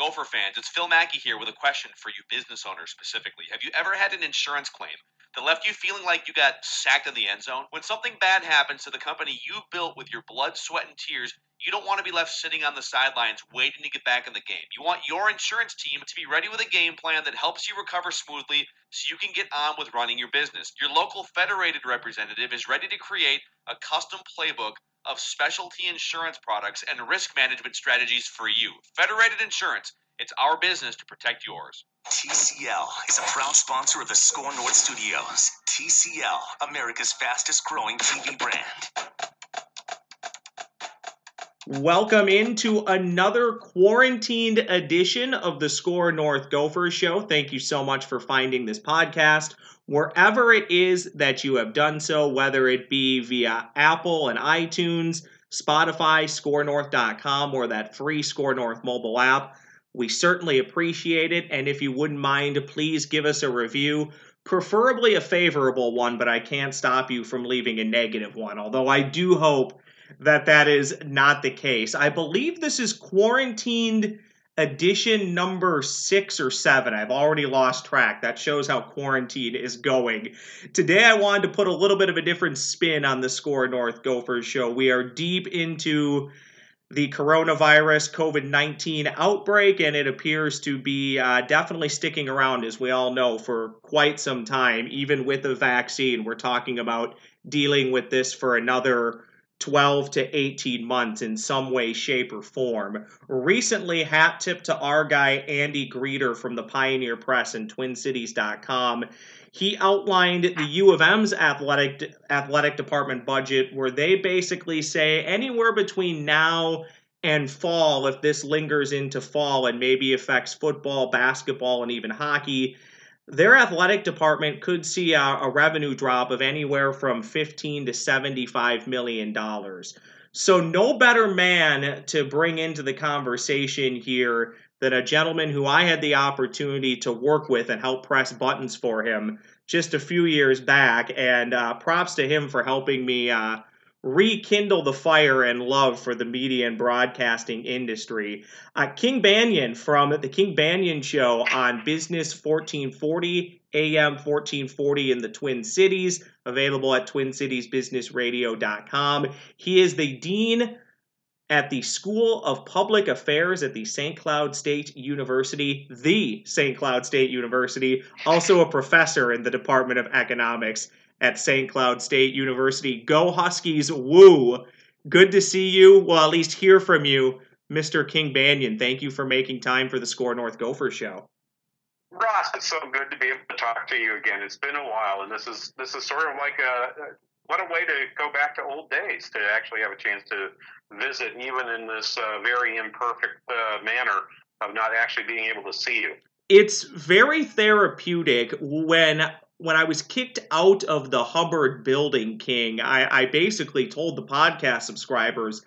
Gopher fans, it's Phil Mackey here with a question for you business owners specifically. Have you ever had an insurance claim that left you feeling like you got sacked in the end zone? When something bad happens to the company you built with your blood, sweat, and tears, you don't want to be left sitting on the sidelines waiting to get back in the game. You want your insurance team to be ready with a game plan that helps you recover smoothly so you can get on with running your business. Your local federated representative is ready to create a custom playbook of specialty insurance products and risk management strategies for you. Federated Insurance, it's our business to protect yours. TCL is a proud sponsor of the Score North Studios. TCL, America's fastest growing TV brand. Welcome into another quarantined edition of the Score North Gophers Show. Thank you so much for finding this podcast wherever it is that you have done so, whether it be via Apple and iTunes, Spotify, ScoreNorth.com, or that free Score North mobile app. We certainly appreciate it. And if you wouldn't mind, please give us a review, preferably a favorable one, but I can't stop you from leaving a negative one. Although I do hope that that is not the case. I believe this is quarantined edition number six or seven. I've already lost track. That shows how quarantine is going. Today, I wanted to put a little bit of a different spin on the Score North Gophers show. We are deep into the coronavirus COVID 19 outbreak, and it appears to be uh, definitely sticking around, as we all know, for quite some time. Even with a vaccine, we're talking about dealing with this for another 12 to 18 months in some way, shape, or form. Recently, hat tip to our guy, Andy Greder from the Pioneer Press and TwinCities.com. He outlined the U of M's athletic athletic department budget, where they basically say anywhere between now and fall, if this lingers into fall and maybe affects football, basketball, and even hockey, their athletic department could see a, a, revenue drop of anywhere from 15 to 75 million dollars. So no better man to bring into the conversation here than a gentleman who I had the opportunity to work with and help press buttons for him just a few years back. And uh, props to him for helping me uh, rekindle the fire and love for the media and broadcasting industry. Uh, King Banaian from the King Banaian Show on Business 1440, AM 1440 in the Twin Cities, available at twincitiesbusinessradio.com. He is the Dean at the School of Public Affairs at the St. Cloud State University, the St. Cloud State University, also a professor in the Department of Economics at St. Cloud State University. Go Huskies, woo! Good to see you, well, at least hear from you, Mr. King Banaian. Thank you for making time for the Score North Gopher show. Ross, it's so good to be able to talk to you again. It's been a while, and this is this is sort of like a what a way to go back to old days to actually have a chance to visit, even in this uh, very imperfect uh, manner of not actually being able to see you. It's very therapeutic when when I was kicked out of the Hubbard building, King, I, I basically told the podcast subscribers,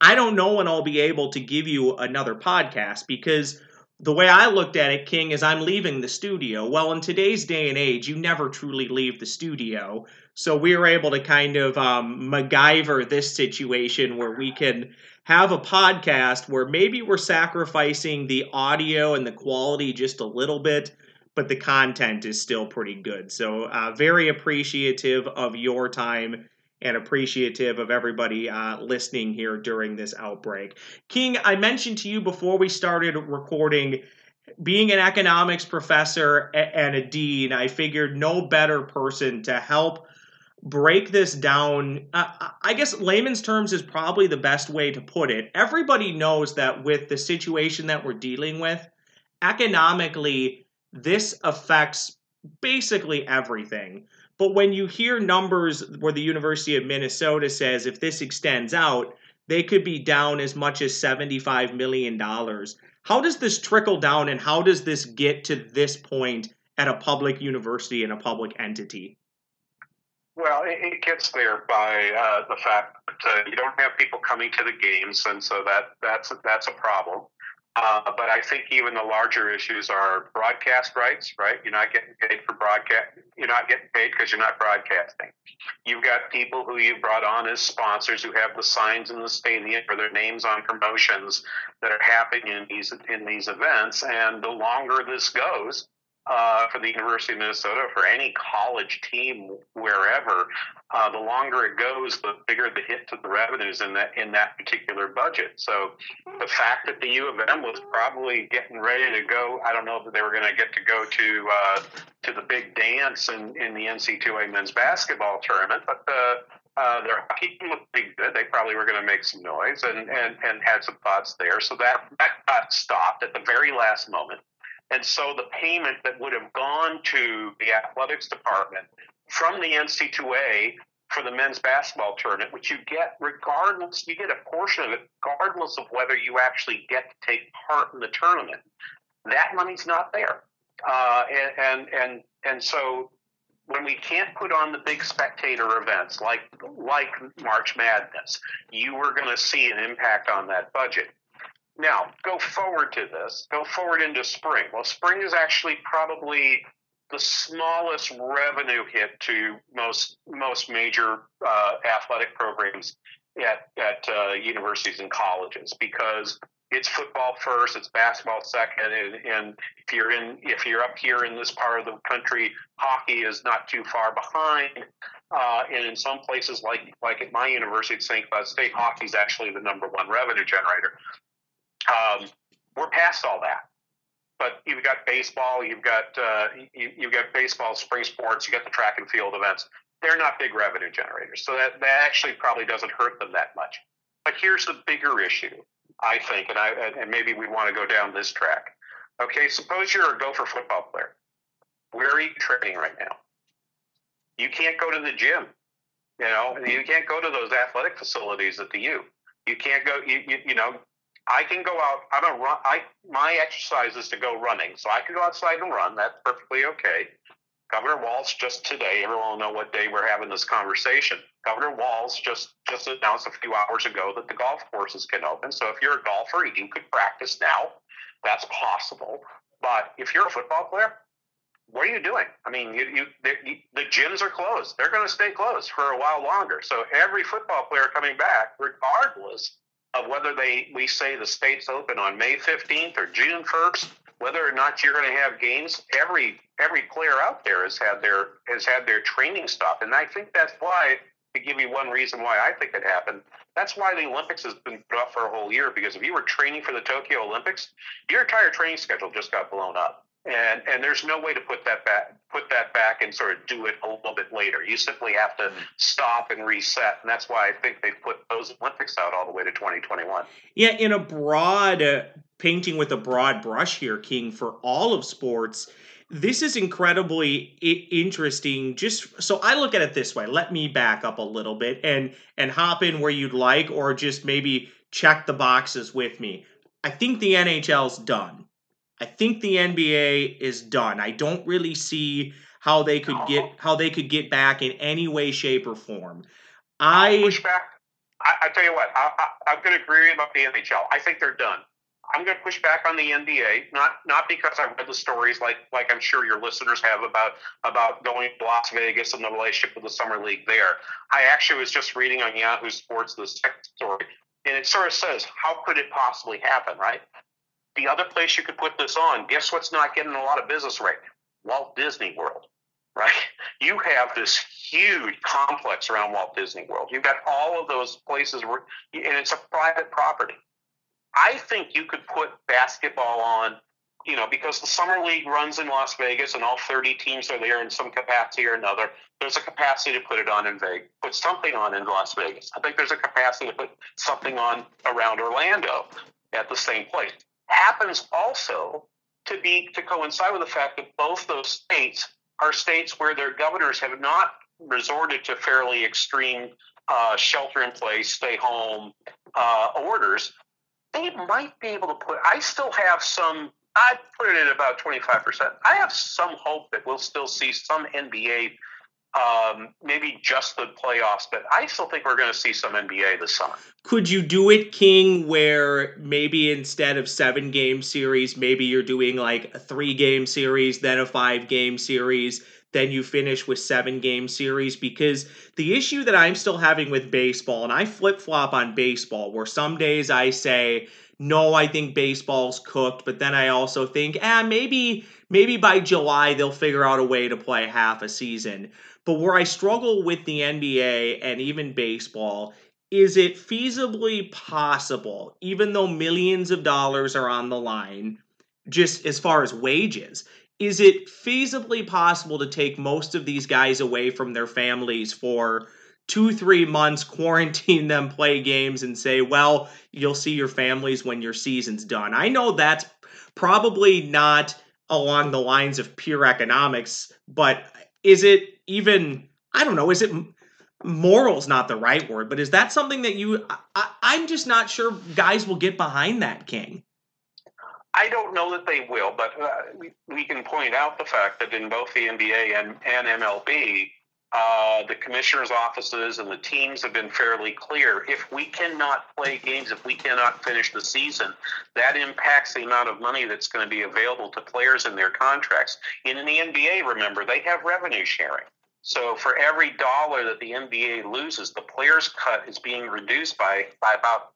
I don't know when I'll be able to give you another podcast because the way I looked at it, King, is I'm leaving the studio. Well, in today's day and age, you never truly leave the studio. So we were able to kind of um, MacGyver this situation where we can have a podcast where maybe we're sacrificing the audio and the quality just a little bit but the content is still pretty good. So, uh, very appreciative of your time and appreciative of everybody uh, listening here during this outbreak. King, I mentioned to you before we started recording. Being an economics professor and a dean, I figured no better person to help break this down. Uh, I guess layman's terms is probably the best way to put it. Everybody knows that with the situation that we're dealing with, economically, this affects basically everything. But when you hear numbers where the University of Minnesota says if this extends out, they could be down as much as $75 million. How does this trickle down and how does this get to this point at a public university and a public entity? Well, it, gets there by uh, the fact that uh, you don't have people coming to the games, and so that that's that's a problem. Uh, but I think even the larger issues are broadcast rights, right? You're not getting paid for broadcast. You're not getting paid because you're not broadcasting. You've got people who you brought on as sponsors who have the signs in the stadium or their names on promotions that are happening in these in these events. And the longer this goes, uh, for the University of Minnesota, for any college team wherever, uh, the longer it goes, the bigger the hit to the revenues in that in that particular budget. So the fact that the U of M was probably getting ready to go, I don't know if they were going to get to go to uh, to the big dance in, in the NC2A men's basketball tournament, but the uh, their hockey team looked pretty good. They probably were going to make some noise and, and, and had some thoughts there. So that, that got stopped at the very last moment. And so the payment that would have gone to the athletics department from the NC2A for the men's basketball tournament, which you get regardless, you get a portion of it regardless of whether you actually get to take part in the tournament. That money's not there. Uh, and, and, and, and so when we can't put on the big spectator events like like March Madness, you are going to see an impact on that budget. Now, go forward to this. Go forward into spring. Well, spring is actually probably the smallest revenue hit to most most major uh, athletic programs at at uh, universities and colleges because it's football first, it's basketball second, and, and, if you're in if you're up here in this part of the country, hockey is not too far behind. Uh, and in some places, like like at my university at St. Cloud State, hockey is actually the number one revenue generator. Um, we're past all that. But you've got baseball, you've got uh, you, you've got baseball, spring sports, you got the track and field events. They're not big revenue generators, so that that actually probably doesn't hurt them that much. But here's the bigger issue, I think, and I and maybe we want to go down this track. Okay, suppose you're a Gopher football player. Where are you training right now? You can't go to the gym. You know, you can't go to those athletic facilities at the U. You can't go. You, you, you know, I can go out. I'm a run. I my exercise is to go running, so I can go outside and run. That's perfectly okay. Governor Walz just today. Everyone will know what day we're having this conversation. Governor Walz just just announced a few hours ago that the golf courses can open. So if you're a golfer, you could practice now. That's possible. But if you're a football player, what are you doing? I mean, you, you, you, the gyms are closed. They're going to stay closed for a while longer. So every football player coming back, regardless of whether they we say the state's open on May 15th or June 1st, whether or not you're going to have games, every every player out there has had their has had their training stop, and I think that's why. To give you one reason why I think it happened, that's why the Olympics has been put off for a whole year. Because if you were training for the Tokyo Olympics, your entire training schedule just got blown up and and there's no way to put that back put that back and sort of do it a little bit later. You simply have to stop and reset, and that's why I think they put those Olympics out all the way to 2021. Yeah, in a broad uh, painting with a broad brush here, King, for all of sports. This is incredibly I- interesting. Just so I look at it this way, let me back up a little bit and and hop in where you'd like, or just maybe check the boxes with me. I think the NHL's done. I think the NBA is done. I don't really see how they could get how they could get back in any way, shape, or form. I push back. I, I tell you what, I, I, I'm going to agree about the NHL. I think they're done. I'm going to push back on the NBA, not not because I've read the stories like like I'm sure your listeners have about about going to Las Vegas and the relationship with the summer league there. I actually was just reading on Yahoo Sports this story, and it sort of says how could it possibly happen, right? The other place you could put this on, guess what's not getting a lot of business right? Walt Disney World, right? You have this huge complex around Walt Disney World. You've got all of those places where, and it's a private property. I think you could put basketball on, you know, because the summer league runs in Las Vegas and all 30 teams are there in some capacity or another. There's a capacity to put it on in Vegas, put something on in Las Vegas. I think there's a capacity to put something on around Orlando at the same place happens also to be to coincide with the fact that both those states are states where their governors have not resorted to fairly extreme uh, shelter in place, stay home uh, orders. They might be able to put. I still have some. I put it at about twenty five percent. I have some hope that we'll still see some NBA um, maybe just the playoffs, but I still think we're going to see some NBA this summer. Could you do it, King, where maybe instead of seven game series, maybe you're doing like a three game series, then a five game series, then you finish with seven game series? Because the issue that I'm still having with baseball, and I flip flop on baseball, where some days I say, no, I think baseball's cooked, but then I also think, ah, maybe maybe by July they'll figure out a way to play half a season. But where I struggle with the NBA and even baseball is it feasibly possible, even though millions of dollars are on the line, just as far as wages, is it feasibly possible to take most of these guys away from their families for two, three months, quarantine them, play games, and say, well, you'll see your families when your season's done? I know that's probably not along the lines of pure economics, but is it even, I don't know, is it moral's not the right word, but is that something that you, I, I'm just not sure guys will get behind that, King. I don't know that they will, but uh, we, we, can point out the fact that in both the NBA and, and MLB, uh, the commissioner's offices and the teams have been fairly clear. If we cannot play games, if we cannot finish the season, that impacts the amount of money that's going to be available to players in their contracts. in the NBA, remember, they have revenue sharing. So for every dollar that the NBA loses, the players' cut is being reduced by, by about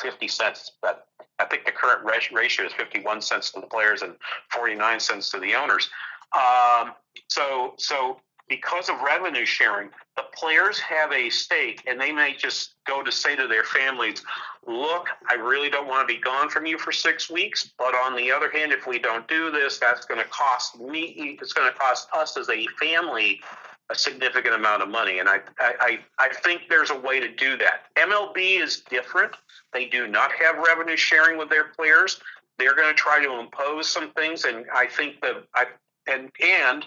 50 cents. But I think the current ratio is 51 cents to the players and 49 cents to the owners. Um, so, so because of revenue sharing, the players have a stake and they may just go to say to their families, look, I really don't want to be gone from you for six weeks. But on the other hand, if we don't do this, that's going to cost me, it's going to cost us as a family a significant amount of money. And I, I, I think there's a way to do that. MLB is different. They do not have revenue sharing with their players. They're going to try to impose some things. And I think that I, and, and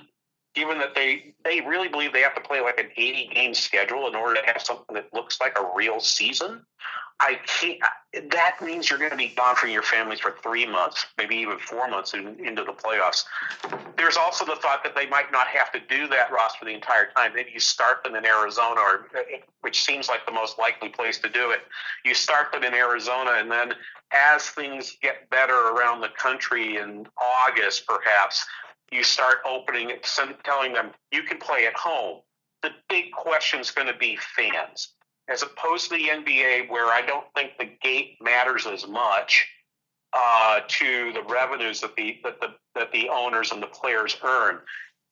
given that they they really believe they have to play like an 80 game schedule in order to have something that looks like a real season. I can't. That means you're going to be gone from your families for three months, maybe even four months in, into the playoffs. There's also the thought that they might not have to do that, Ross, for the entire time. Maybe you start them in Arizona, or which seems like the most likely place to do it. You start them in Arizona, and then as things get better around the country in August, perhaps you start opening it, telling them you can play at home. The big question is going to be fans, as opposed to the NBA, where I don't think the gate matters as much uh, to the revenues that the that the that the owners and the players earn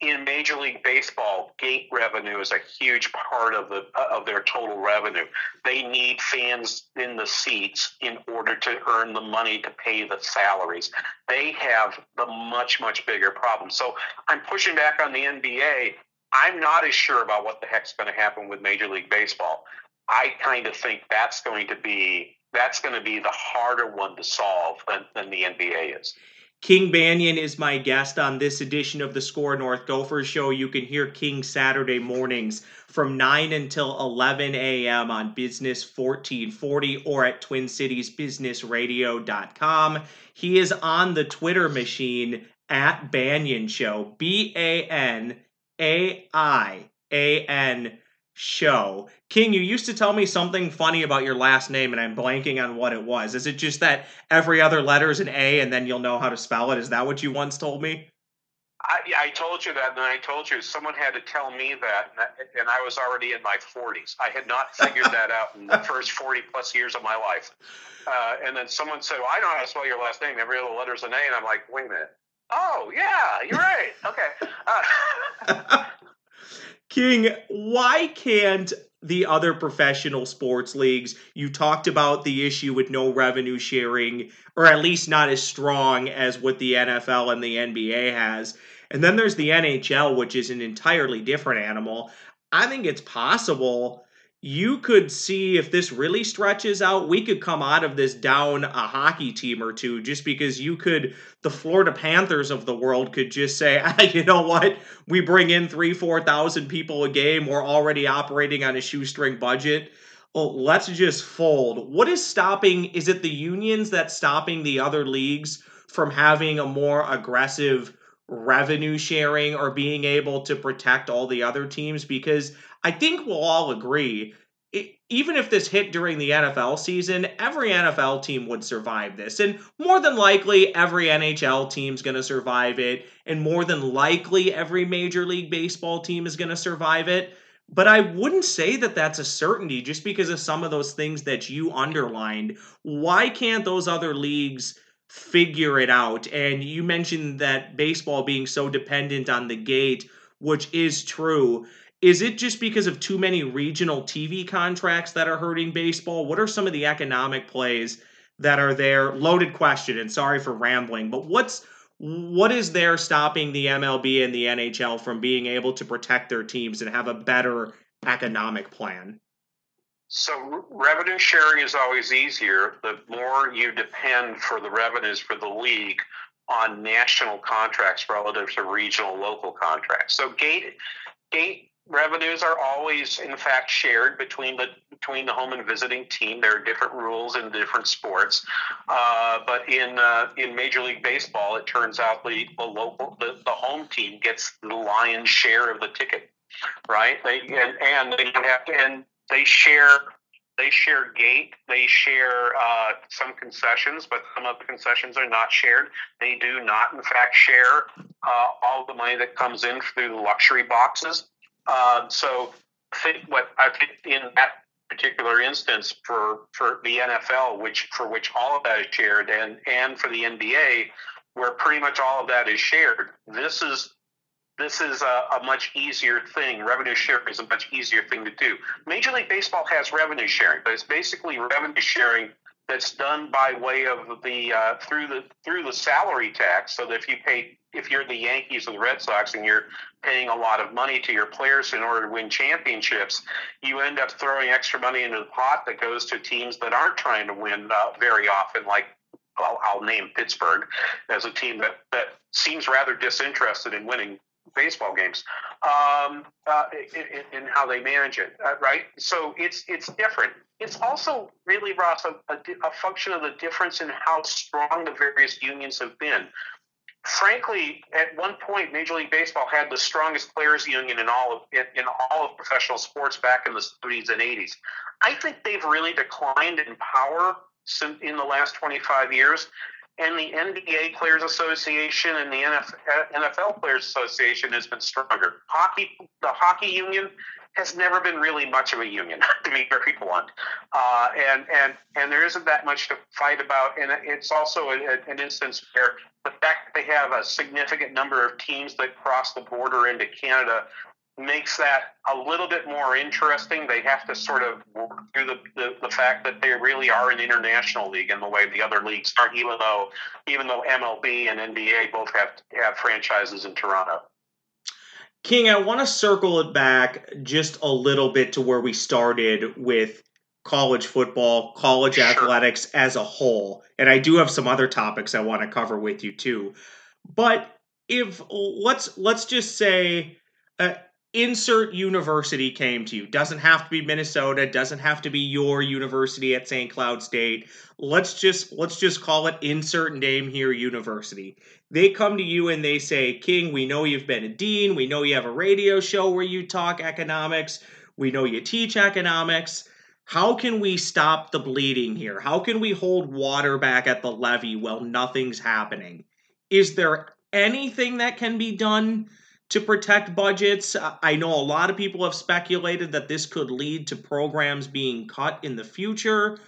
in Major League Baseball, gate revenue is a huge part of the of their total revenue. They need fans in the seats in order to earn the money to pay the salaries. They have the much much bigger problem. So I'm pushing back on the NBA. I'm not as sure about what the heck's going to happen with Major League Baseball. I kind of think that's going to be that's going to be the harder one to solve than, than the NBA is. King Banaian is my guest on this edition of the Score North Gophers show. You can hear King Saturday mornings from 9 until 11 a.m. on Business 1440 or at TwinCitiesBusinessRadio.com. He is on the Twitter machine at Banaian Show, B A N A I A N show. King, you used to tell me something funny about your last name, and I'm blanking on what it was. Is it just that every other letter is an A and then you'll know how to spell it? Is that what you once told me? I, I told you that, and I told you someone had to tell me that, and I was already in my 40s. I had not figured that out in the first 40 plus years of my life. Uh, and then someone said, well, I know how to spell your last name. Every other letter is an A. And I'm like, wait a minute. Oh, yeah, you're right. Okay. Uh, King, why can't the other professional sports leagues, you talked about the issue with no revenue sharing, or at least not as strong as what the NFL and the NBA has. And then there's the NHL, which is an entirely different animal. I think it's possible you could see if this really stretches out, we could come out of this down a hockey team or two just because you could, the Florida Panthers of the world could just say, ah, you know what, we bring in three, 4,000 people a game, we're already operating on a shoestring budget. Well, let's just fold. What is stopping? Is it the unions that's stopping the other leagues from having a more aggressive revenue sharing or being able to protect all the other teams because I think we'll all agree it, even if this hit during the NFL season, every NFL team would survive this. And more than likely, every NHL team's going to survive it. And more than likely, every Major League Baseball team is going to survive it. But I wouldn't say that that's a certainty just because of some of those things that you underlined. Why can't those other leagues figure it out? And you mentioned that baseball being so dependent on the gate, which is true. Is it just because of too many regional TV contracts that are hurting baseball? What are some of the economic plays that are there? Loaded question, and sorry for rambling, but what's what is there stopping the MLB and the NHL from being able to protect their teams and have a better economic plan? So revenue sharing is always easier. The more you depend for the revenues for the league on national contracts relative to regional local contracts. So gate gate revenues are always in fact shared between the between the home and visiting team. There are different rules in different sports. Uh, but in uh, in major league baseball it turns out the, the local the, the home team gets the lion's share of the ticket right? They and, and they have to and they share they share gate they share uh, some concessions but some of the concessions are not shared. They do not in fact share uh, all the money that comes in through the luxury boxes um, so I think what I think in that particular instance for for the NFL, which for which all of that is shared, and and for the NBA, where pretty much all of that is shared, this is this is a, a, much easier thing. Revenue sharing is a much easier thing to do. Major League Baseball has revenue sharing, but it's basically revenue sharing that's done by way of the uh, through the through the salary tax. So that if you pay if you're the Yankees or the Red Sox and you're paying a lot of money to your players in order to win championships, you end up throwing extra money into the pot that goes to teams that aren't trying to win uh, very often, like I'll, I'll, name Pittsburgh as a team that, that seems rather disinterested in winning baseball games um, uh, in, in, how they manage it, uh, right? So it's it's different. It's also really, Ross, a, a, function of the difference in how strong the various unions have been frankly, at one point, Major League Baseball had the strongest players union in all of in, in, all of professional sports back in the 70s and 80s. I think they've really declined in power in the last 25 years. And the NBA Players Association and the NFL Players Association has been stronger. Hockey, the hockey union has never been really much of a union, to be very blunt. Uh, and and and there isn't that much to fight about. And it's also a, a, an instance where the fact that they have a significant number of teams that cross the border into Canada makes that a little bit more interesting. They have to sort of work through the, the, the, fact that they really are an international league in the way the other leagues aren't, even though even though MLB and NBA both have have franchises in Toronto. King, I want to circle it back just a little bit to where we started with college football, college sure. athletics as a whole. And I do have some other topics I want to cover with you too. But if let's let's just say uh, insert university came to you. Doesn't have to be minnesota doesn't have to be your university at st cloud state. Let's just let's just call it insert name here university. They come to you and they say king we know you've been a dean. We know you have a radio show where you talk economics. We know you teach economics. How can we stop the bleeding here? How can we hold water back at the levee while nothing's happening? Is there anything that can be done to protect budgets. I know a lot of people have speculated that this could lead to programs being cut in the future.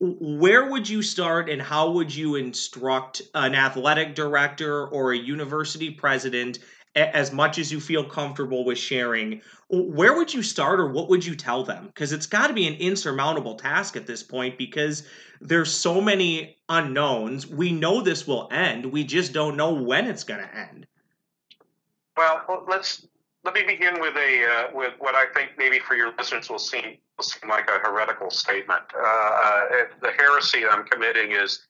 Where would you start and how would you instruct an athletic director or a university president as much as you feel comfortable with sharing? Where would you start or what would you tell them? Because it's got to be an insurmountable task at this point because there's so many unknowns. We know this will end, we just don't know when it's going to end. Well, let's let me begin with a uh, with what I think maybe for your listeners will seem will seem like a heretical statement. Uh, uh, the heresy I'm committing is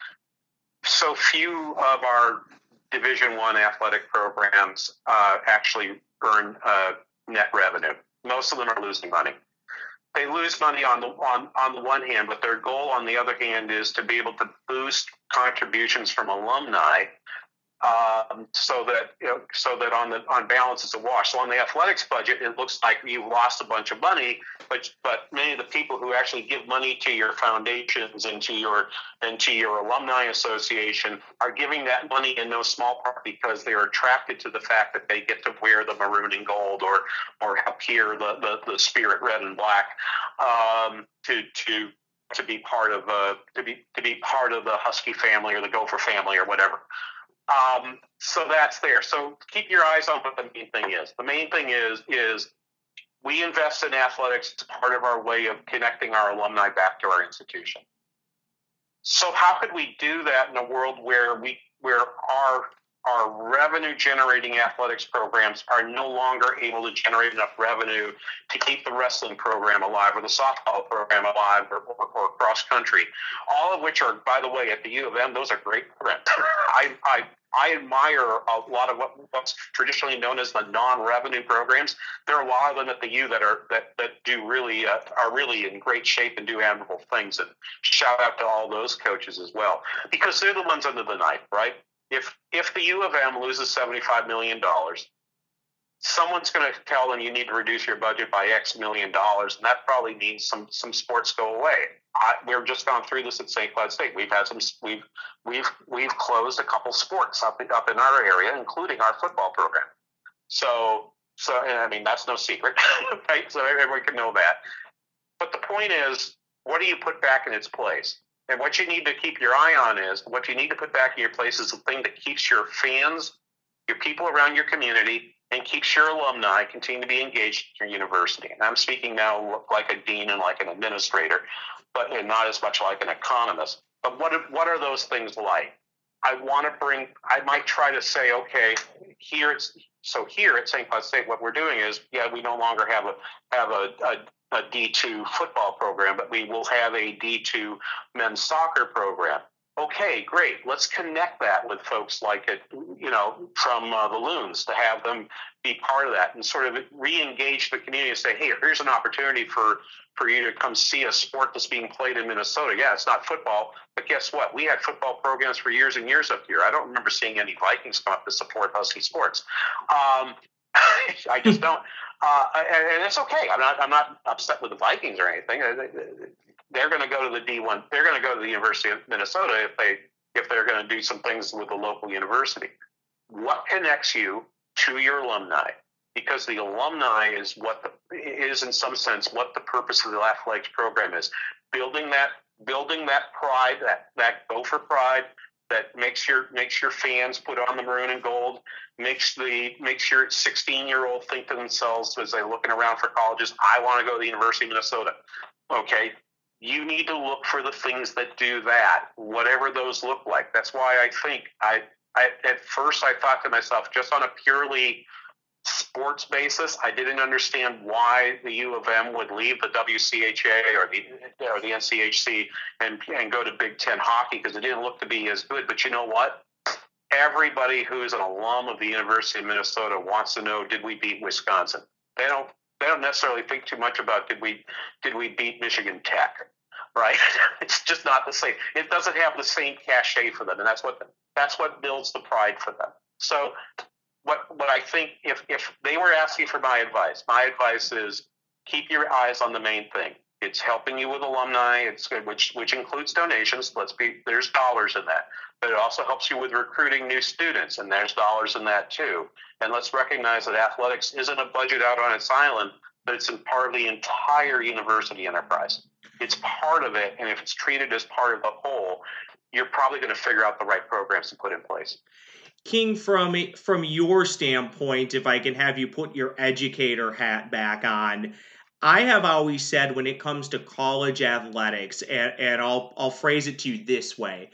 so few of our Division One athletic programs uh, actually earn uh, net revenue. Most of them are losing money. They lose money on the on, on the one hand, but their goal on the other hand is to be able to boost contributions from alumni um, so that you know, so that on the on balance it's a wash. So on the athletics budget, it looks like you've lost a bunch of money, but but many of the people who actually give money to your foundations and to your and to your alumni association are giving that money in no small part because they're attracted to the fact that they get to wear the maroon and gold or or appear the the, the spirit red and black um, to to to be part of uh, to be to be part of the Husky family or the Gopher family or whatever. Um, so that's there. So keep your eyes on what the main thing is. The main thing is is we invest in athletics It's part of our way of connecting our alumni back to our institution. So how could we do that in a world where we where our our revenue generating athletics programs are no longer able to generate enough revenue to keep the wrestling program alive or the softball program alive or, or, or cross country, all of which are, by the way, at the U of M, those are great programs. I, I, I admire a lot of what, what's traditionally known as the non-revenue programs. There are a lot of them at the U that are that, that do really uh, are really in great shape and do admirable things. And shout out to all those coaches as well because they're the ones under the knife, right? If if the U of M loses seventy five million dollars, someone's going to tell them you need to reduce your budget by X million dollars, and that probably means some some sports go away. I, we've just gone through this at St. Cloud State. We've had some we've we've we've closed a couple sports up up in our area, including our football program. So so I mean that's no secret, right? So everyone can know that. But the point is, what do you put back in its place? And what you need to keep your eye on is what you need to put back in your place is the thing that keeps your fans, your people around your community, and keeps your alumni continue to be engaged in your university. And I'm speaking now like a dean and like an administrator, but not as much like an economist. But what what are those things like? I want to bring. I might try to say, okay, here it's so here at St. Cloud State, what we're doing is, yeah, we no longer have a have a, a a D2 football program, but we will have a D2 men's soccer program. Okay, great. Let's connect that with folks like it, you know, from uh, the Loons to have them be part of that and sort of re-engage the community and say, hey, here's an opportunity for for you to come see a sport that's being played in Minnesota. Yeah, it's not football, but guess what? We had football programs for years and years up here. I don't remember seeing any Vikings come up to support Husky sports. Um, I just don't. Uh, and, it's okay. I'm not. I'm not upset with the Vikings or anything. They're going to go to the D1. They're going to go to the University of Minnesota if they if they're going to do some things with the local university. What connects you to your alumni? Because the alumni is what the is in some sense what the purpose of the athletics program is. Building that building that pride, that that Gopher pride, that makes your makes your fans put on the maroon and gold, makes the makes your 16 year old think to themselves as they're looking around for colleges, I want to go to the University of Minnesota. Okay, you need to look for the things that do that, whatever those look like. That's why I think I, I at first I thought to myself, just on a purely sports basis, I didn't understand why the U of M would leave the WCHA or the or the NCHC and and go to Big Ten hockey because it didn't look to be as good. But you know what? Everybody who's an alum of the University of Minnesota wants to know: Did we beat Wisconsin? They don't. They don't necessarily think too much about did we did we beat Michigan Tech, right? it's just not the same. It doesn't have the same cachet for them, and that's what that's what builds the pride for them. So what what I think if if they were asking for my advice, my advice is keep your eyes on the main thing. It's helping you with alumni. It's which which includes donations. Let's be there's dollars in that, but it also helps you with recruiting new students, and there's dollars in that too. And let's recognize that athletics isn't a budget out on its island, but it's in part of the entire university enterprise. It's part of it, and if it's treated as part of the whole, you're probably going to figure out the right programs to put in place. King, from from your standpoint, if I can have you put your educator hat back on, I have always said when it comes to college athletics, and, and I'll I'll phrase it to you this way: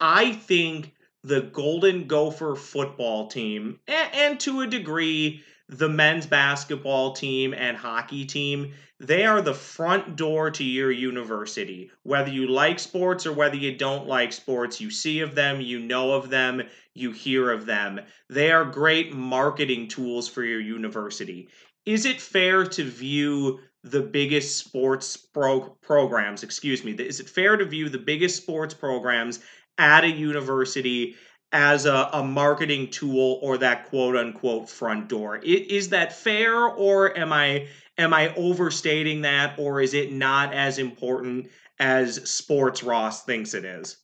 I think the Golden Gopher football team, and, and to a degree, the men's basketball team and hockey team, they are the front door to your university. Whether you like sports or whether you don't like sports, you see of them, you know of them, you hear of them. They are great marketing tools for your university. Is it fair to view the biggest sports pro- programs, excuse me, is it fair to view the biggest sports programs at a university as a, a marketing tool or that quote unquote front door. Is, is that fair or am I am I overstating that or is it not as important as sports Ross thinks it is?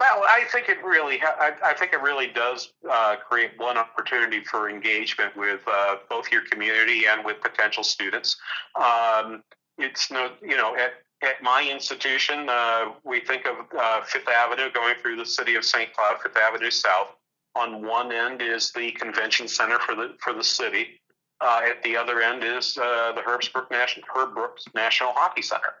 Well, I think it really, I, I think it really does uh, create one opportunity for engagement with uh, both your community and with potential students. Um, it's no, you know, at, at my institution, uh, we think of uh, Fifth Avenue going through the city of St. Cloud, Fifth Avenue South. On one end is the convention center for the for the city. Uh, at the other end is uh, the Herbstreit National Herb Brooks National Hockey Center,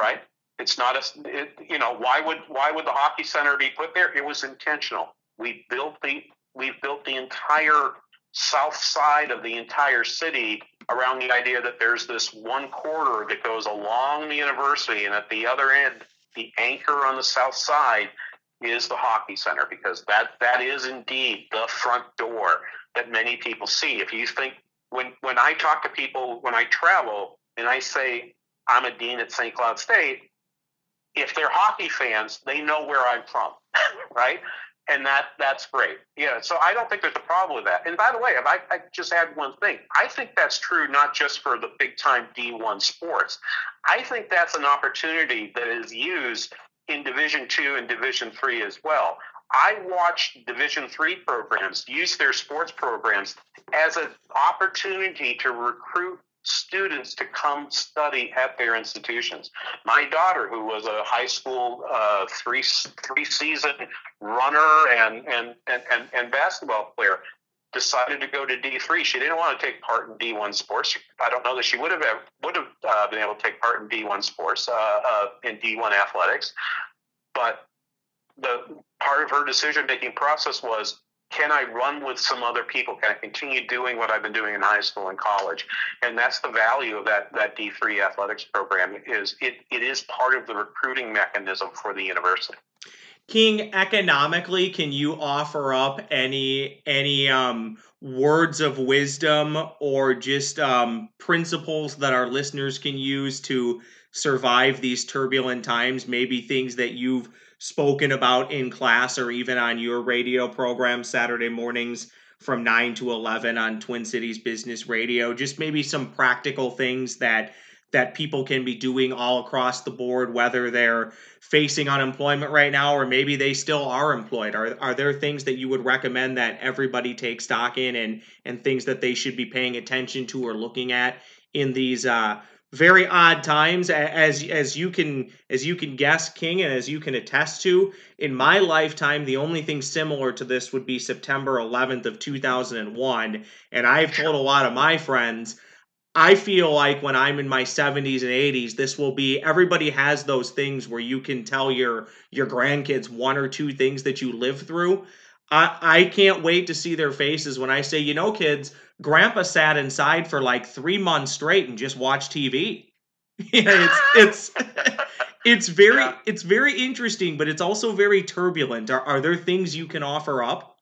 right? It's not a, it, you know, why would why would the hockey center be put there? It was intentional. We built the we built the entire south side of the entire city around the idea that there's this one corridor that goes along the university, and at the other end, the anchor on the south side is the hockey center because that that is indeed the front door that many people see. If you think when when I talk to people when I travel and I say I'm a dean at St. Cloud State, if they're hockey fans, they know where I'm from, right? And that that's great. Yeah. So I don't think there's a problem with that. And by the way, if I, I just add one thing, I think that's true not just for the big time D1 sports. I think that's an opportunity that is used in Division Two and Division Three as well. I watch Division Three programs use their sports programs as an opportunity to recruit students to come study at their institutions. My daughter, who was a high school uh, three three season runner and, and and and and basketball player, decided to go to D three. She didn't want to take part in D one sports. I don't know that she would have would have uh, been able to take part in D one sports uh, uh in D one athletics, but the part of her decision making process was can I run with some other people? Can I continue doing what I've been doing in high school and college? And that's the value of that that D three athletics program is it, it is part of the recruiting mechanism for the university. King, economically, can you offer up any any um, words of wisdom or just um, principles that our listeners can use to survive these turbulent times? Maybe things that you've spoken about in class or even on your radio program Saturday mornings from 9 to 11 on Twin Cities Business Radio. Just maybe some practical things that that people can be doing all across the board whether they're facing unemployment right now or maybe they still are employed are, are there things that you would recommend that everybody take stock in and and things that they should be paying attention to or looking at in these uh, very odd times as as you can as you can guess king and as you can attest to in my lifetime the only thing similar to this would be September 11th of 2001 and I've told a lot of my friends I feel like when I'm in my 70s and 80s this will be everybody has those things where you can tell your your grandkids one or two things that you live through. I I can't wait to see their faces when I say you know kids grandpa sat inside for like three months straight and just watched TV. it's it's it's very yeah. it's very interesting, but it's also very turbulent. Are are there things you can offer up?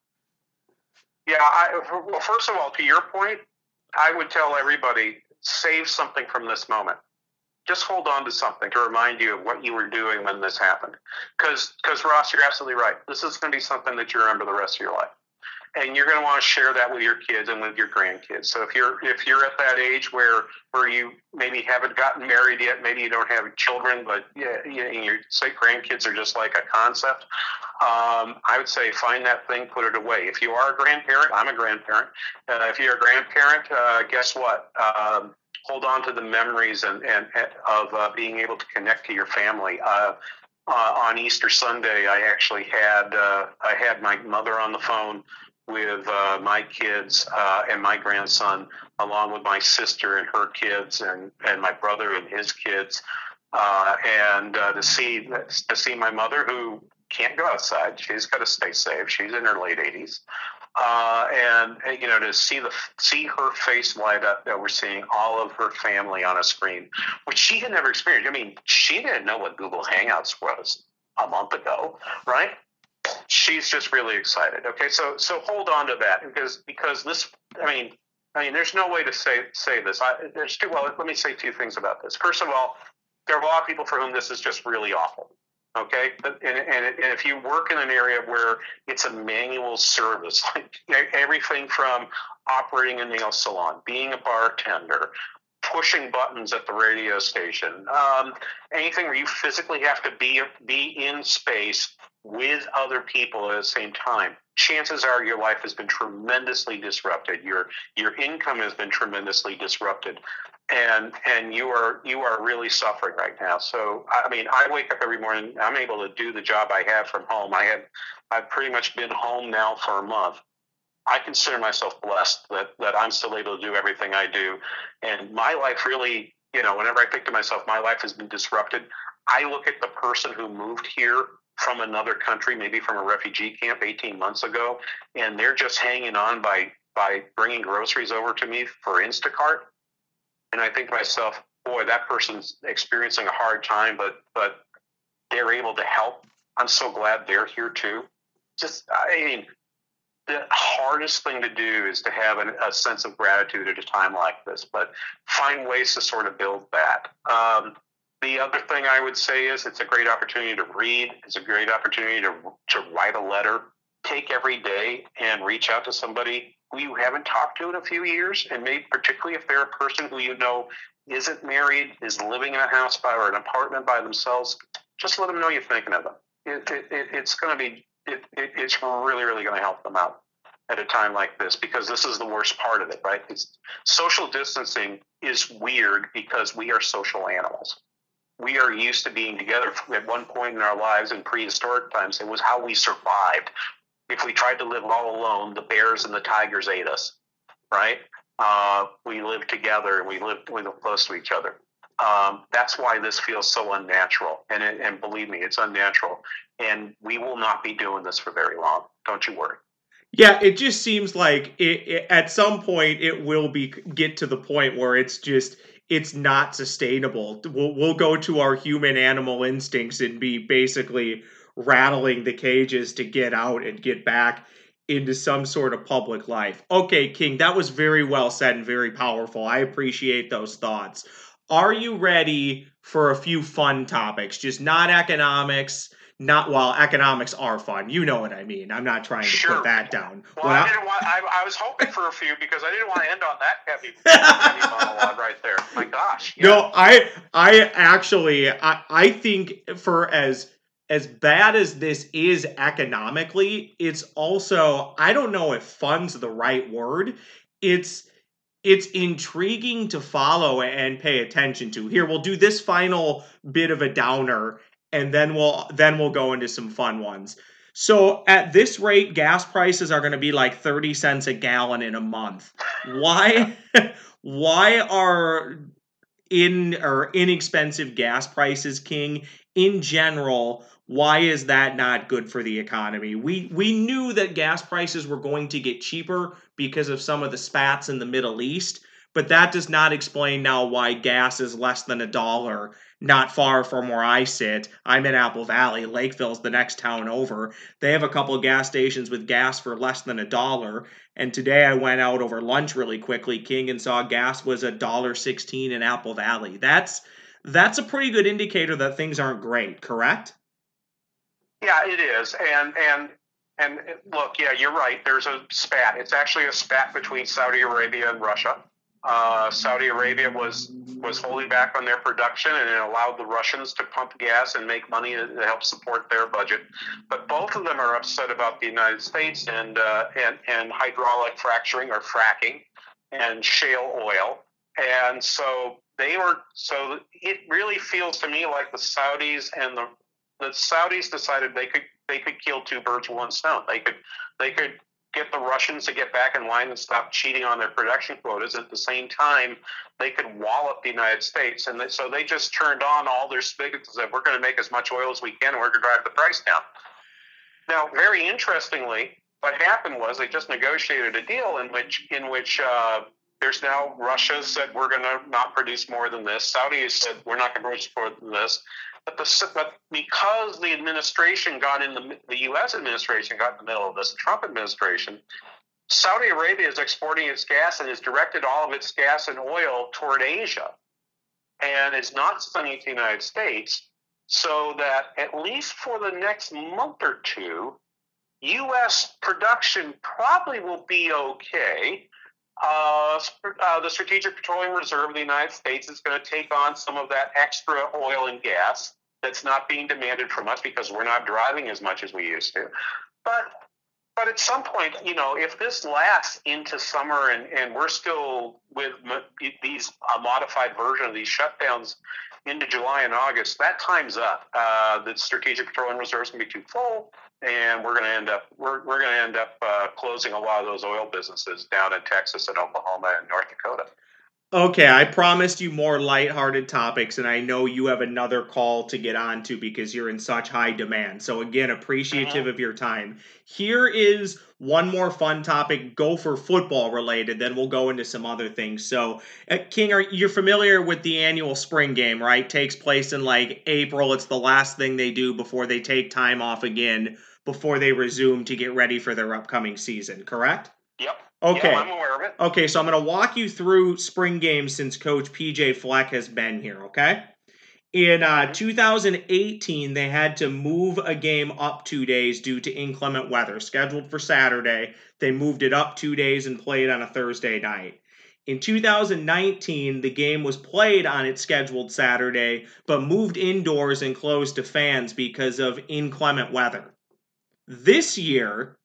Yeah, I, well, first of all, to your point, I would tell everybody save something from this moment. Just hold on to something to remind you of what you were doing when this happened. Because, because Ross, you're absolutely right. This is going to be something that you remember the rest of your life and you're going to want to share that with your kids and with your grandkids. So if you're if you're at that age where where you maybe haven't gotten married yet, maybe you don't have children, but yeah, you your say grandkids are just like a concept. Um, I would say find that thing, put it away. If you are a grandparent, I'm a grandparent. Uh, if you're a grandparent, uh, guess what? Um, hold on to the memories and, and, and of uh, being able to connect to your family. Uh, uh, on Easter Sunday, I actually had uh, I had my mother on the phone with uh, my kids uh, and my grandson, along with my sister and her kids, and, and my brother and his kids, uh, and uh, to see to see my mother who can't go outside. She's got to stay safe. She's in her late 80s. Uh, and you know to see the see her face light up that we're seeing all of her family on a screen, which she had never experienced. I mean, she didn't know what Google Hangouts was a month ago, right? She's just really excited. Okay, so so hold on to that because because this, I mean, I mean, there's no way to say say this. I, there's two. Well, let me say two things about this. First of all, there are a lot of people for whom this is just really awful. Okay, and, and, and if you work in an area where it's a manual service, like everything from operating a nail salon, being a bartender, pushing buttons at the radio station, um, anything where you physically have to be be in space with other people at the same time, chances are your life has been tremendously disrupted. Your your income has been tremendously disrupted, and and you are you are really suffering right now. So I mean, I wake up every morning. I'm able to do the job I have from home. I have I've pretty much been home now for a month. I consider myself blessed that that I'm still able to do everything I do, and my life really, you know, whenever I think to myself, my life has been disrupted. I look at the person who moved here from another country, maybe from a refugee camp 18 months ago, and they're just hanging on by by bringing groceries over to me for Instacart. And I think to myself, boy, that person's experiencing a hard time, but but they're able to help. I'm so glad they're here too. Just, I mean, the hardest thing to do is to have an, a sense of gratitude at a time like this, but find ways to sort of build that. Um, the other thing I would say is it's a great opportunity to read. It's a great opportunity to, to write a letter. Take every day and reach out to somebody who you haven't talked to in a few years, and maybe particularly if they're a person who you know isn't married, is living in a house by or an apartment by themselves. Just let them know you're thinking of them. It, it, it, it's going to be it, it's really really going to help them out at a time like this because this is the worst part of it, right? It's, social distancing is weird because we are social animals we are used to being together at one point in our lives in prehistoric times. It was how we survived. If we tried to live all alone, the bears and the tigers ate us, right? Uh, we lived together and we lived, we close to each other. Um, that's why this feels so unnatural. And, and believe me, it's unnatural. And we will not be doing this for very long. Don't you worry. Yeah, it just seems like it, it, at some point it will be get to the point where it's just it's not sustainable. We'll we'll go to our human animal instincts and be basically rattling the cages to get out and get back into some sort of public life. Okay, King, that was very well said and very powerful. I appreciate those thoughts. Are you ready for a few fun topics? Just not economics, not while economics are fun. You know what I mean. I'm not trying to sure. put that down. Well, I, I, didn't want. I, I, was hoping for a few because I didn't want to end on that heavy, heavy monologue right there. My gosh. Yeah. No, I I actually I I think for as as bad as this is economically, it's also I don't know if fun's the right word. It's it's intriguing to follow and pay attention to. Here, we'll do this final bit of a downer and then we'll then we'll go into some fun ones. So at this rate, gas prices are going to be like 30 cents a gallon in a month. Why why are in or inexpensive gas prices king in general? Why is that not good for the economy? We we knew that gas prices were going to get cheaper because of some of the spats in the Middle East, but that does not explain now why gas is less than a dollar not far from where I sit. I'm in Apple Valley. Lakeville's the next town over. They have a couple gas stations with gas for less than a dollar. And today I went out over lunch really quickly, King, and saw gas was a dollar sixteen in Apple Valley. That's that's a pretty good indicator that things aren't great, correct? Yeah, it is. And and and look, yeah, you're right. There's a spat. It's actually a spat between Saudi Arabia and Russia. Uh, Saudi Arabia was was holding back on their production, and it allowed the Russians to pump gas and make money to help support their budget. But both of them are upset about the United States and uh, and and hydraulic fracturing or fracking and shale oil, and so they were. So it really feels to me like the Saudis and the the Saudis decided they could they could kill two birds with one stone. They could they could get the Russians to get back in line and stop cheating on their production quotas. At the same time, they could wallop the United States. And so they just turned on all their spigots and said, we're going to make as much oil as we can and we're going to drive the price down. Now, very interestingly, what happened was they just negotiated a deal in which, in which, uh, there's now Russia said we're going to not produce more than this. Saudi said we're not going to produce more than this. But, the, but because the administration got in the, the U.S. administration got in the middle of this, the Trump administration, Saudi Arabia is exporting its gas and has directed all of its gas and oil toward Asia, and is not sending it to the United States. so that at least for the next month or two, U.S. production probably will be okay. Uh, uh, the Strategic Petroleum Reserve of the United States is going to take on some of that extra oil and gas that's not being demanded from us because we're not driving as much as we used to. But but at some point, you know, if this lasts into summer and, and we're still with these a modified version of these shutdowns into July and August, that time's up. Uh, the strategic petroleum reserves can be too full, and we're going to end up we're, we're going to end up uh, closing a lot of those oil businesses down in Texas and Oklahoma and North Dakota. Okay, I promised you more lighthearted topics, and I know you have another call to get on to because you're in such high demand. So, again, appreciative mm-hmm. of your time. Here is one more fun topic, Gopher football related, then we'll go into some other things. So, uh, King, are you're familiar with the annual spring game, right? Takes place in like April. It's the last thing they do before they take time off again before they resume to get ready for their upcoming season, correct? Yep. Okay. Yeah, I'm aware of it. Okay, so I'm going to walk you through spring games since Coach PJ Fleck has been here, okay? In uh, 2018, they had to move a game up two days due to inclement weather. Scheduled for Saturday, they moved it up two days and played on a Thursday night. In 2019, the game was played on its scheduled Saturday, but moved indoors and closed to fans because of inclement weather. This year,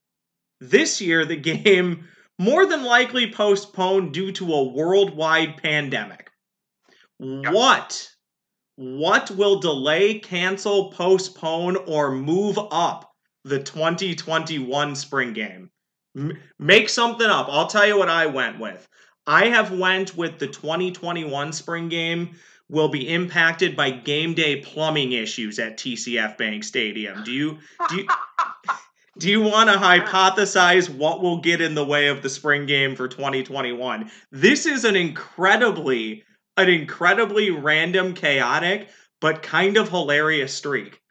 this year the game more than likely postponed due to a worldwide pandemic. What? What will delay, cancel, postpone, or move up the 2021 spring game? M- make something up. I'll tell you what I went with. I have went with the 2021 spring game will be impacted by game day plumbing issues at TCF Bank Stadium. Do you do you, do you want to hypothesize what will get in the way of the spring game for 2021? This is an incredibly, an incredibly random, chaotic, but kind of hilarious streak.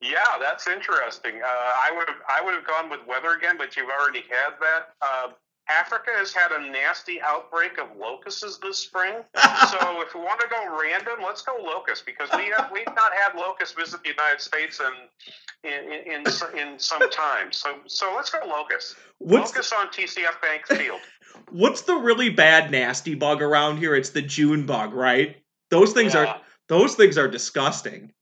Yeah, that's interesting. Uh, I would I would have gone with weather again, but you've already had that. Uh, Africa has had a nasty outbreak of locusts this spring. so if we want to go random, let's go locusts because we have we've not had locusts visit the United States in in in, in some time. So so let's go locusts. What's locusts the, on TCF Bank Field. What's the really bad nasty bug around here? It's the June bug, right? Those things yeah. are those things are disgusting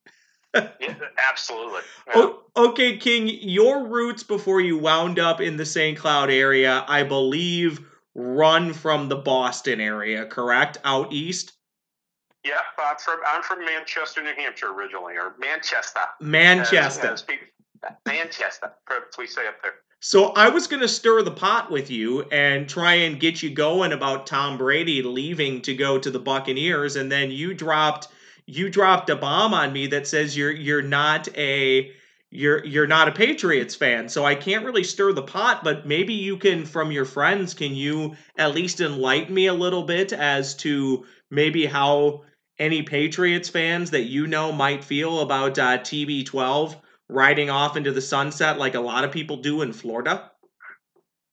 yeah, absolutely. Yeah. Oh, okay, King, your roots before you wound up in the St. Cloud area, I believe, run from the Boston area, correct? Out east? Yeah, I'm from I'm from Manchester, New Hampshire originally, or Manchester. Manchester. As, as people, Manchester, we say up there. So I was going to stir the pot with you and try and get you going about Tom Brady leaving to go to the Buccaneers, and then you dropped – you dropped a bomb on me that says you're you're not a you're you're not a Patriots fan, so I can't really stir the pot, but maybe you can from your friends can you at least enlighten me a little bit as to maybe how any Patriots fans that you know might feel about uh, TB12 riding off into the sunset like a lot of people do in Florida?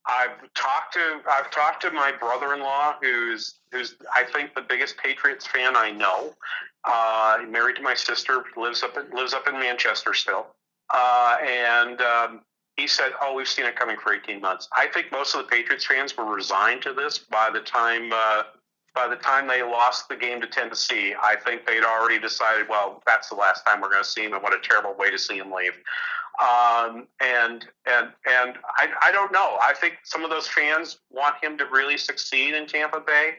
I've talked to I've talked to my brother-in-law, who's who's I think the biggest Patriots fan I know. Uh, married to my sister, lives up in, lives up in Manchester still, uh, and um, he said, "Oh, we've seen it coming for 18 months." I think most of the Patriots fans were resigned to this by the time uh, by the time they lost the game to Tennessee. I think they'd already decided, well, that's the last time we're going to see him, and what a terrible way to see him leave. Um, and and and I, I don't know. I think some of those fans want him to really succeed in Tampa Bay.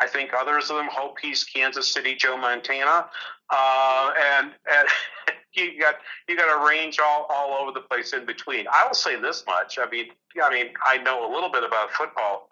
I think others of them hope he's Kansas City Joe Montana. Uh, and and you got you got a range all, all over the place in between. I will say this much. I mean, I mean, I know a little bit about football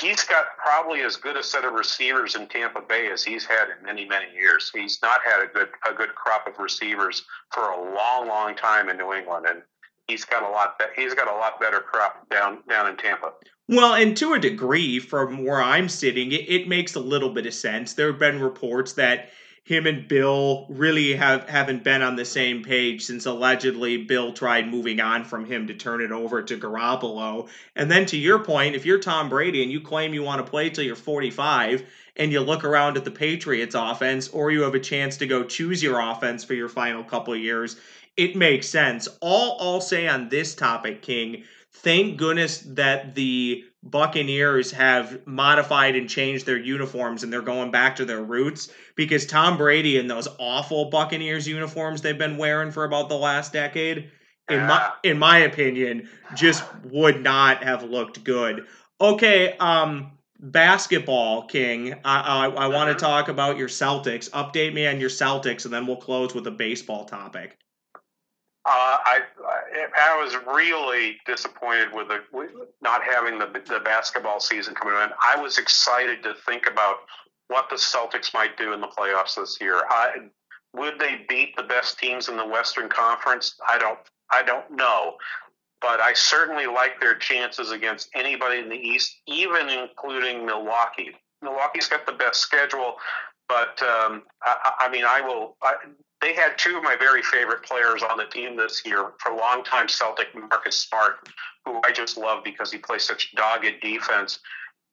he's got probably as good a set of receivers in Tampa Bay as he's had in many many years. He's not had a good a good crop of receivers for a long long time in New England, and he's got a lot be- he's got a lot better crop down down in Tampa. Well, and to a degree, from where I'm sitting, it, it makes a little bit of sense. There have been reports that him and Bill really have haven't been on the same page since allegedly Bill tried moving on from him to turn it over to Garoppolo. And then to your point, if you're Tom Brady and you claim you want to play till you're 45 and you look around at the Patriots offense or you have a chance to go choose your offense for your final couple years, it makes sense. All I'll say on this topic, King, thank goodness that the Buccaneers have modified and changed their uniforms and they're going back to their roots because Tom Brady and those awful Buccaneers uniforms they've been wearing for about the last decade, in my in my opinion, just would not have looked good. Okay, um, basketball king. I I, I want to mm-hmm. talk about your Celtics. Update me on your Celtics, and then we'll close with a baseball topic. Uh, I I was really disappointed with the with not having the the basketball season coming in. I was excited to think about what the Celtics might do in the playoffs this year. I, would they beat the best teams in the Western Conference? I don't I don't know, but I certainly like their chances against anybody in the East, even including Milwaukee. Milwaukee's got the best schedule, but um, I, I, mean, I will. I, they had two of my very favorite players on the team this year for a long time Celtic Marcus Smart, who I just love because he plays such dogged defense.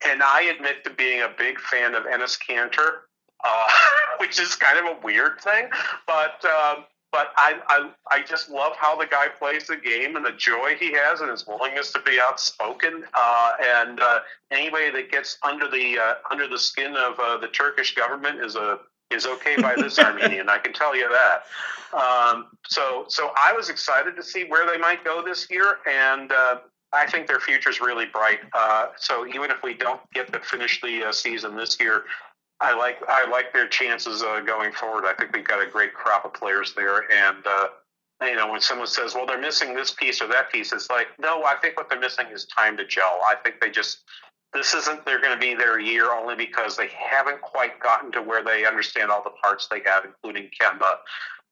And I admit to being a big fan of Enes Kanter, uh, which is kind of a weird thing, but um, but I, I I just love how the guy plays the game and the joy he has and his willingness to be outspoken. Uh, and uh, anybody that gets under the uh, under the skin of uh, the Turkish government is a is okay by this Armenian. I can tell you that. Um, so, so I was excited to see where they might go this year, and uh, I think their future is really bright. Uh, so, even if we don't get to finish the uh, season this year, I like I like their chances uh, going forward. I think we've got a great crop of players there, and uh, you know, when someone says, "Well, they're missing this piece or that piece," it's like, no, I think what they're missing is time to gel. I think they just this isn't they're going to be their year only because they haven't quite gotten to where they understand all the parts they have, including Kemba.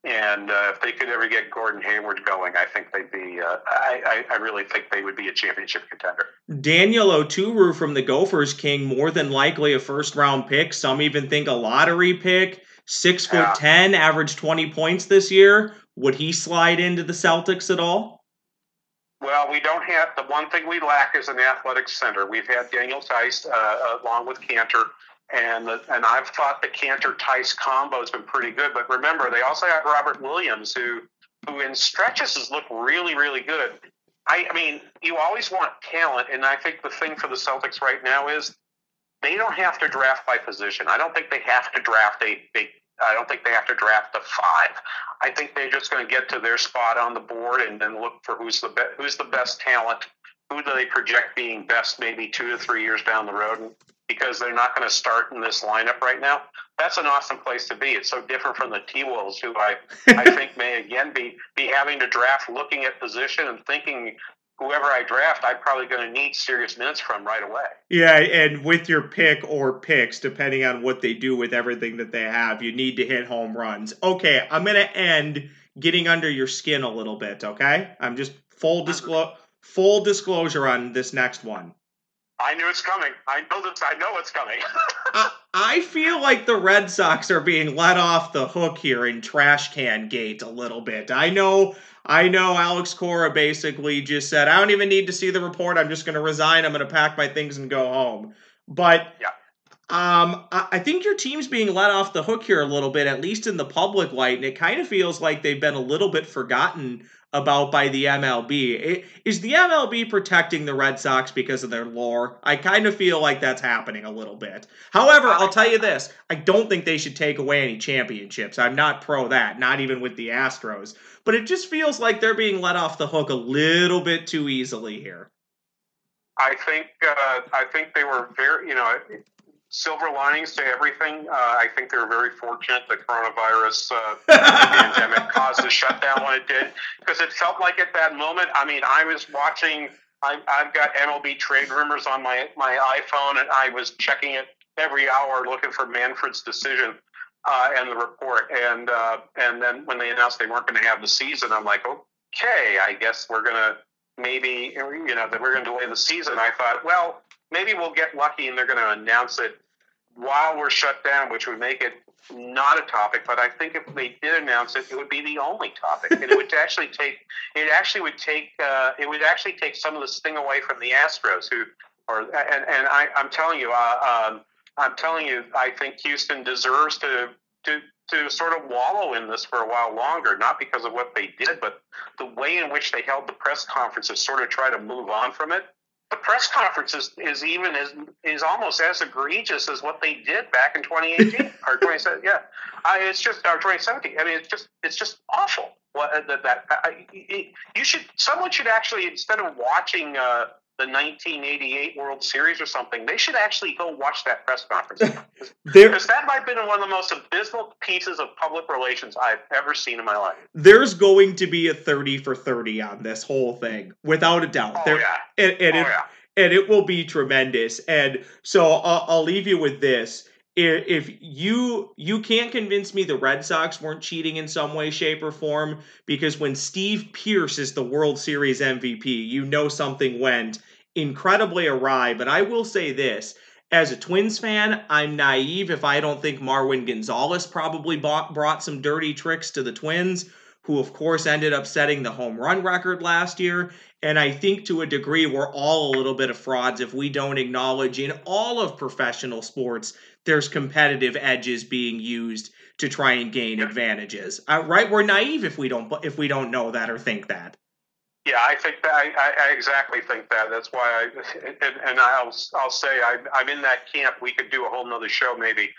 And uh, if they could ever get Gordon Hayward going, I think they'd be. Uh, I, I, really think they would be a championship contender. Daniel Oturu from the Gophers King, more than likely a first round pick. Some even think a lottery pick. Six foot yeah. ten, average twenty points this year. Would he slide into the Celtics at all? Well, we don't have the one thing we lack is an athletic center. We've had Daniel Theis uh, along with Kanter, and the, and I've thought the Kanter Theis combo has been pretty good. But remember, they also have Robert Williams, who who in stretches has looked really really good. I, I mean, you always want talent, and I think the thing for the Celtics right now is they don't have to draft by position. I don't think they have to draft a big I don't think they have to draft a five. I think they're just going to get to their spot on the board and then look for who's the be- who's the best talent, who do they project being best maybe two to three years down the road. And because they're not going to start in this lineup right now, that's an awesome place to be. It's so different from the T Wolves, who I I think may again be be having to draft, looking at position and thinking whoever I draft, I'm probably going to need serious minutes from right away. Yeah, and with your pick or picks, depending on what they do with everything that they have, you need to hit home runs. Okay, I'm going to end getting under your skin a little bit. Okay, I'm just full disclosure. Full disclosure on this next one. I knew it's coming. I know this. I know it's coming. I, I feel like the Red Sox are being let off the hook here in trash can gate a little bit. I know I know Alex Cora basically just said, I don't even need to see the report. I'm just going to resign. I'm going to pack my things and go home. But yeah. um, I, I think your team's being let off the hook here a little bit, at least in the public light. And it kind of feels like they've been a little bit forgotten about by the MLB. Is the MLB protecting the Red Sox because of their lore? I kind of feel like that's happening a little bit. However, I'll tell you this I don't think they should take away any championships. I'm not pro that, not even with the Astros. But it just feels like they're being let off the hook a little bit too easily here. I think uh, I think they were very, you know, silver linings to everything. Uh, I think they were very fortunate the coronavirus uh, pandemic caused the shutdown when it did, because it felt like at that moment. I mean, I was watching. I, I've got MLB trade rumors on my my iPhone, and I was checking it every hour, looking for Manfred's decision uh, and the report. And uh, and then when they announced they weren't going to have the season, I'm like, okay, I guess we're going to maybe you know that we're going to delay the season. I thought, well, maybe we'll get lucky and they're going to announce it while we're shut down, which would make it not a topic, but I think if they did announce it, it would be the only topic, and it would actually take it actually would take uh, it would actually take some of the sting away from the Astros, who or and and I, I'm telling you, uh, um, I'm telling you, I think Houston deserves to to to sort of wallow in this for a while longer, not because of what they did, but the way in which they held the press conferences, sort of try to move on from it the press conference is, is even as is almost as egregious as what they did back in 2018 or 2017. Yeah, I, it's just or 2017. I mean, it's just it's just awful. What that, that I, you should someone should actually instead of watching uh, the 1988 World Series or something, they should actually go watch that press conference. Because that might have been one of the most abysmal pieces of public relations I've ever seen in my life. There's going to be a 30 for 30 on this whole thing, without a doubt. Oh, there, yeah. And, and, oh, it, yeah. and it will be tremendous. And so I'll, I'll leave you with this if you you can't convince me the Red Sox weren't cheating in some way, shape, or form, because when Steve Pearce is the World Series MVP, you know something went incredibly awry. But I will say this. As a Twins fan, I'm naive if I don't think Marwin Gonzalez probably bought, brought some dirty tricks to the Twins, who of course ended up setting the home run record last year. And I think to a degree, we're all a little bit of frauds if we don't acknowledge in all of professional sports there's competitive edges being used to try and gain advantages. Uh, right? We're naive if we don't if we don't know that or think that. Yeah, I think that I, I, exactly think that. That's why I and, and I'll I'll say I, I'm in that camp. We could do a whole nother show maybe.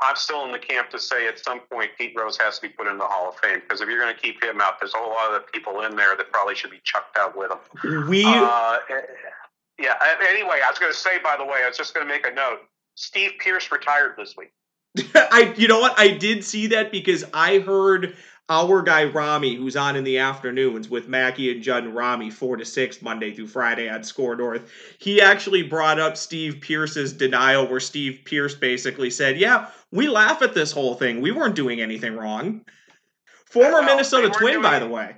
I'm still in the camp to say at some point Pete Rose has to be put in the Hall of Fame because if you're going to keep him out, there's a whole lot of people in there that probably should be chucked out with him. We. Uh, yeah. Anyway, I was going to say, by the way, I was just going to make a note. Steve Pearce retired this week. I, you know what? I did see that because I heard our guy Rami, who's on in the afternoons with Mackie and Judd and Rami, four to six Monday through Friday on Score North. He actually brought up Steve Pearce's denial, where Steve Pearce basically said, "Yeah, we laugh at this whole thing. We weren't doing anything wrong." Former Minnesota Twin, doing, by the way.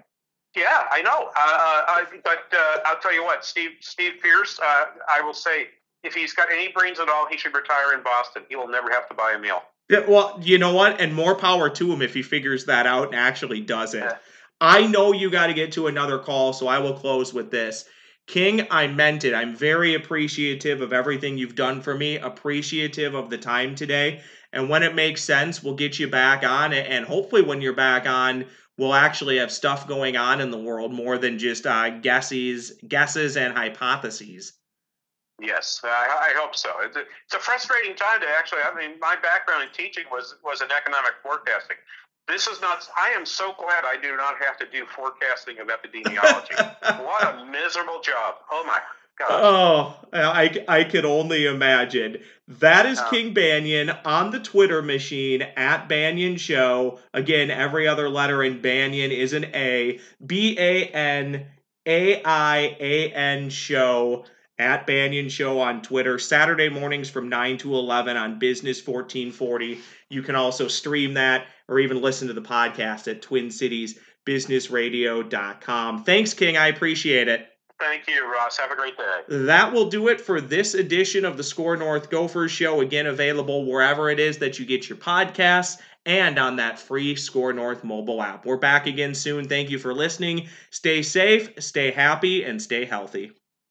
Yeah, I know. Uh, I, but uh, I'll tell you what, Steve Steve Pearce. Uh, I will say, if he's got any brains at all, he should retire in Boston. He will never have to buy a meal. Yeah, well, you know what? And more power to him if he figures that out and actually does it. Yeah. I know you got to get to another call, so I will close with this. King, I meant it. I'm very appreciative of everything you've done for me, appreciative of the time today. And when it makes sense, we'll get you back on. And hopefully, when you're back on, we'll actually have stuff going on in the world more than just uh, guesses, guesses and hypotheses. Yes, I, I hope so. It's a, it's a frustrating time to actually. I mean, my background in teaching was was in economic forecasting. This is not. I am so glad I do not have to do forecasting of epidemiology. what a miserable job! Oh my God. Oh, I, I could only imagine. That is oh. King Banaian on the Twitter machine at Banaian Show. Again, every other letter in Banaian is an A. B A N A I A N Show at Banaian Show on Twitter, Saturday mornings from 9 to 11 on Business 1440. You can also stream that or even listen to the podcast at TwinCitiesBusinessRadio.com. Thanks, King. I appreciate it. Thank you, Ross. Have a great day. That will do it for this edition of the Score North Gophers Show. Again, available wherever it is that you get your podcasts and on that free Score North mobile app. We're back again soon. Thank you for listening. Stay safe, stay happy, and stay healthy.